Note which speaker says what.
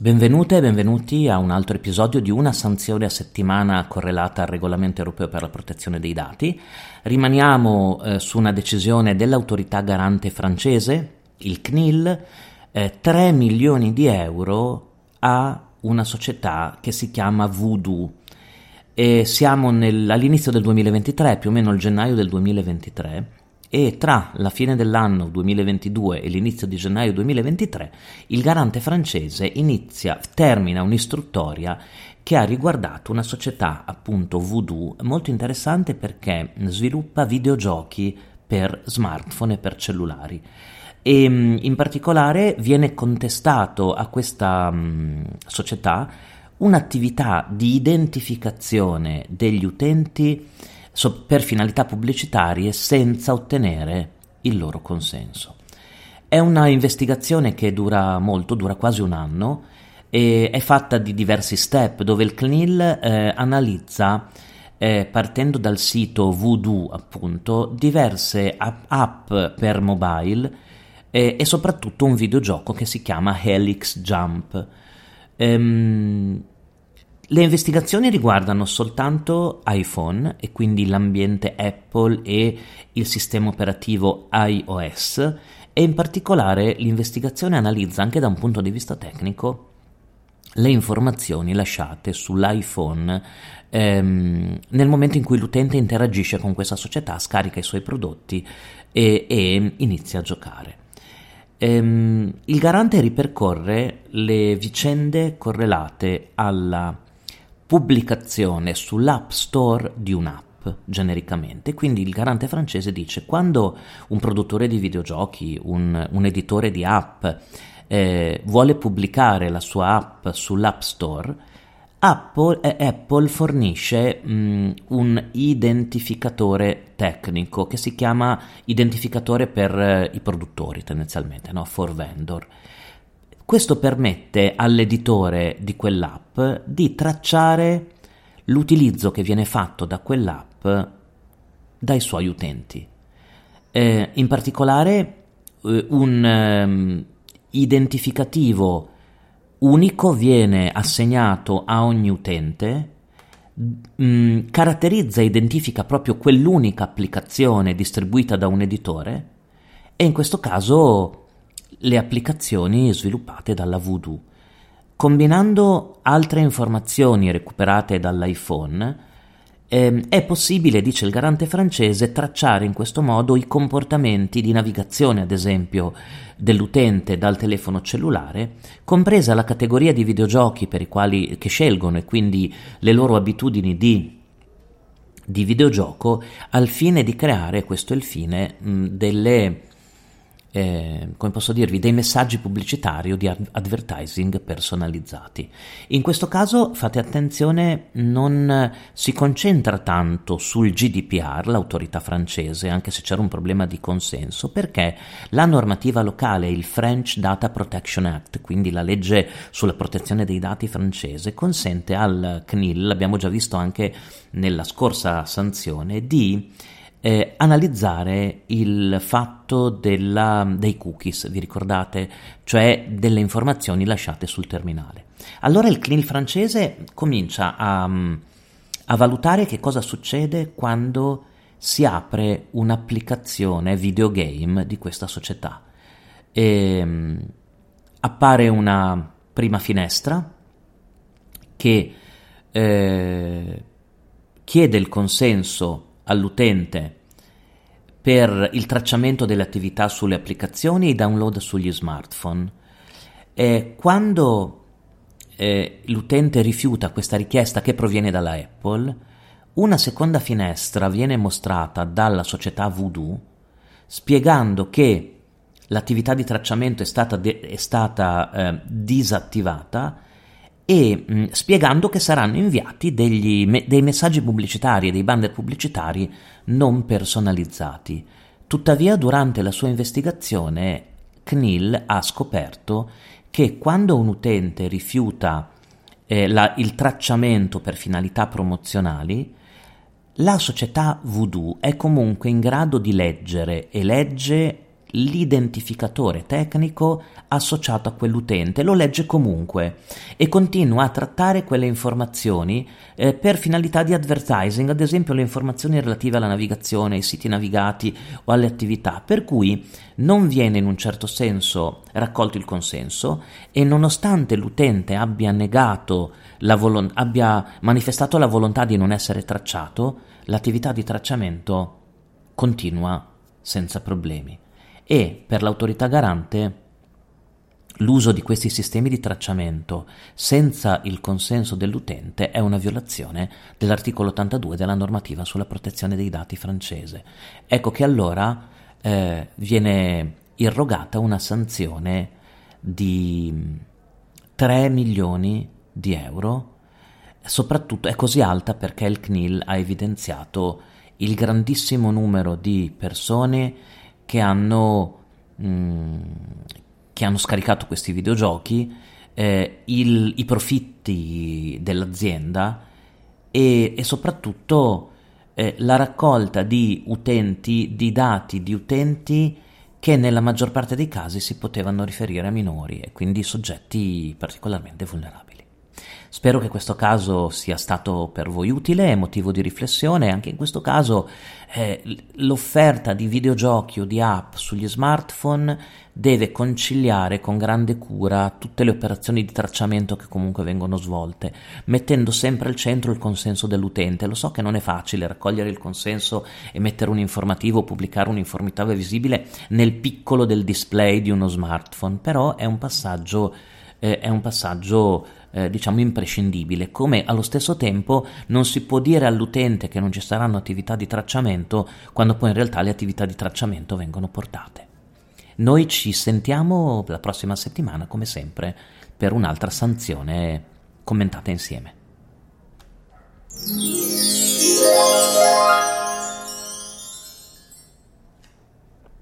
Speaker 1: Benvenute e benvenuti a un altro episodio di una sanzione a settimana correlata al regolamento europeo per la protezione dei dati. Rimaniamo eh, su una decisione dell'autorità garante francese, il CNIL, eh, 3 milioni di euro a una società che si chiama Voodoo. E siamo nel, all'inizio del 2023, più o meno il gennaio del 2023 e tra la fine dell'anno 2022 e l'inizio di gennaio 2023 il garante francese inizia, termina un'istruttoria che ha riguardato una società appunto Voodoo molto interessante perché sviluppa videogiochi per smartphone e per cellulari. E in particolare viene contestato a questa mh, società un'attività di identificazione degli utenti per finalità pubblicitarie senza ottenere il loro consenso. È una investigazione che dura molto, dura quasi un anno e è fatta di diversi step dove il CNIL eh, analizza eh, partendo dal sito Voodoo appunto diverse app per mobile eh, e soprattutto un videogioco che si chiama Helix Jump. Ehm, le investigazioni riguardano soltanto iPhone e quindi l'ambiente Apple e il sistema operativo iOS e in particolare l'investigazione analizza anche da un punto di vista tecnico le informazioni lasciate sull'iPhone ehm, nel momento in cui l'utente interagisce con questa società, scarica i suoi prodotti e, e inizia a giocare. Ehm, il garante ripercorre le vicende correlate alla pubblicazione sull'App Store di un'app genericamente. Quindi il garante francese dice quando un produttore di videogiochi, un, un editore di app eh, vuole pubblicare la sua app sull'App Store, Apple, eh, Apple fornisce mh, mm, un identificatore tecnico che si chiama identificatore per eh, i produttori tendenzialmente, no? for vendor. Questo permette all'editore di quell'app di tracciare l'utilizzo che viene fatto da quell'app dai suoi utenti. Eh, in particolare eh, un um, identificativo unico viene assegnato a ogni utente, mh, mm, caratterizza e identifica proprio quell'unica applicazione distribuita da un editore e in questo caso le applicazioni sviluppate dalla Voodoo. Combinando altre informazioni recuperate dall'iPhone, eh, è possibile, dice il garante francese, tracciare in questo modo i comportamenti di navigazione, ad esempio, dell'utente dal telefono cellulare, compresa la categoria di videogiochi per i quali che scelgono e quindi le loro abitudini di, di videogioco, al fine di creare, questo è il fine, mh, delle eh, come posso dirvi, dei messaggi pubblicitari o di advertising personalizzati. In questo caso fate attenzione, non si concentra tanto sul GDPR, l'autorità francese, anche se c'era un problema di consenso, perché la normativa locale, il French Data Protection Act, quindi la legge sulla protezione dei dati francese, consente al CNIL, l'abbiamo già visto anche nella scorsa sanzione, di eh, analizzare il fatto della, dei cookies, vi ricordate? Cioè delle informazioni lasciate sul terminale. Allora il CNIL francese comincia a, a valutare che cosa succede quando si apre un'applicazione videogame di questa società. E, um, appare una prima finestra che eh, chiede il consenso all'utente per il tracciamento delle attività sulle applicazioni e i download sugli smartphone. E quando eh, l'utente rifiuta questa richiesta che proviene dalla Apple, una seconda finestra viene mostrata dalla società Voodoo spiegando che l'attività di tracciamento è stata, de- è stata eh, disattivata e mh, spiegando che saranno inviati degli, me, dei messaggi pubblicitari e dei banner pubblicitari non personalizzati. Tuttavia, durante la sua investigazione, CNIL ha scoperto che quando un utente rifiuta eh, la, il tracciamento per finalità promozionali, la società Voodoo è comunque in grado di leggere e legge l'identificatore tecnico associato a quell'utente, lo legge comunque e continua a trattare quelle informazioni eh, per finalità di advertising, ad esempio le informazioni relative alla navigazione, ai siti navigati o alle attività, per cui non viene in un certo senso raccolto il consenso e nonostante l'utente abbia negato la volo- abbia manifestato la volontà di non essere tracciato, l'attività di tracciamento continua senza problemi e per l'autorità garante l'uso di questi sistemi di tracciamento senza il consenso dell'utente è una violazione dell'articolo 82 della normativa sulla protezione dei dati francese. Ecco che allora eh, viene irrogata una sanzione di 3 milioni di euro, soprattutto è così alta perché il CNIL ha evidenziato il grandissimo numero di persone che hanno, mh, mm, che hanno scaricato questi videogiochi, eh, il, i profitti dell'azienda e, e soprattutto eh, la raccolta di utenti, di dati di utenti che nella maggior parte dei casi si potevano riferire a minori e quindi soggetti particolarmente vulnerabili. Spero che questo caso sia stato per voi utile motivo di riflessione. Anche in questo caso eh, l'offerta di videogiochi o di app sugli smartphone deve conciliare con grande cura tutte le operazioni di tracciamento che comunque vengono svolte, mettendo sempre al centro il consenso dell'utente. Lo so che non è facile raccogliere il consenso e mettere un informativo o pubblicare un'informità visibile nel piccolo del display di uno smartphone, però è un passaggio, eh, è un passaggio eh, diciamo imprescindibile, come allo stesso tempo non si può dire all'utente che non ci saranno attività di tracciamento quando poi in realtà le attività di tracciamento vengono portate. Noi ci sentiamo la prossima settimana, come sempre, per un'altra sanzione commentata insieme.